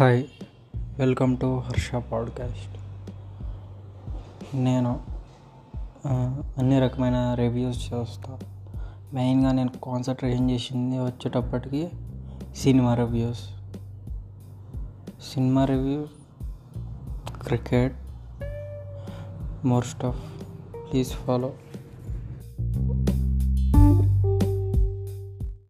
Hi welcome to Harsha podcast. నేను అన్ని రకమైన రివ్యూస్ చేస్తా. మెయిన్గా నేను కాన్సన్ట్రేషన్ చేసింది వచ్చేటప్పటికి cinema reviews. Cinema review cricket most of please follow.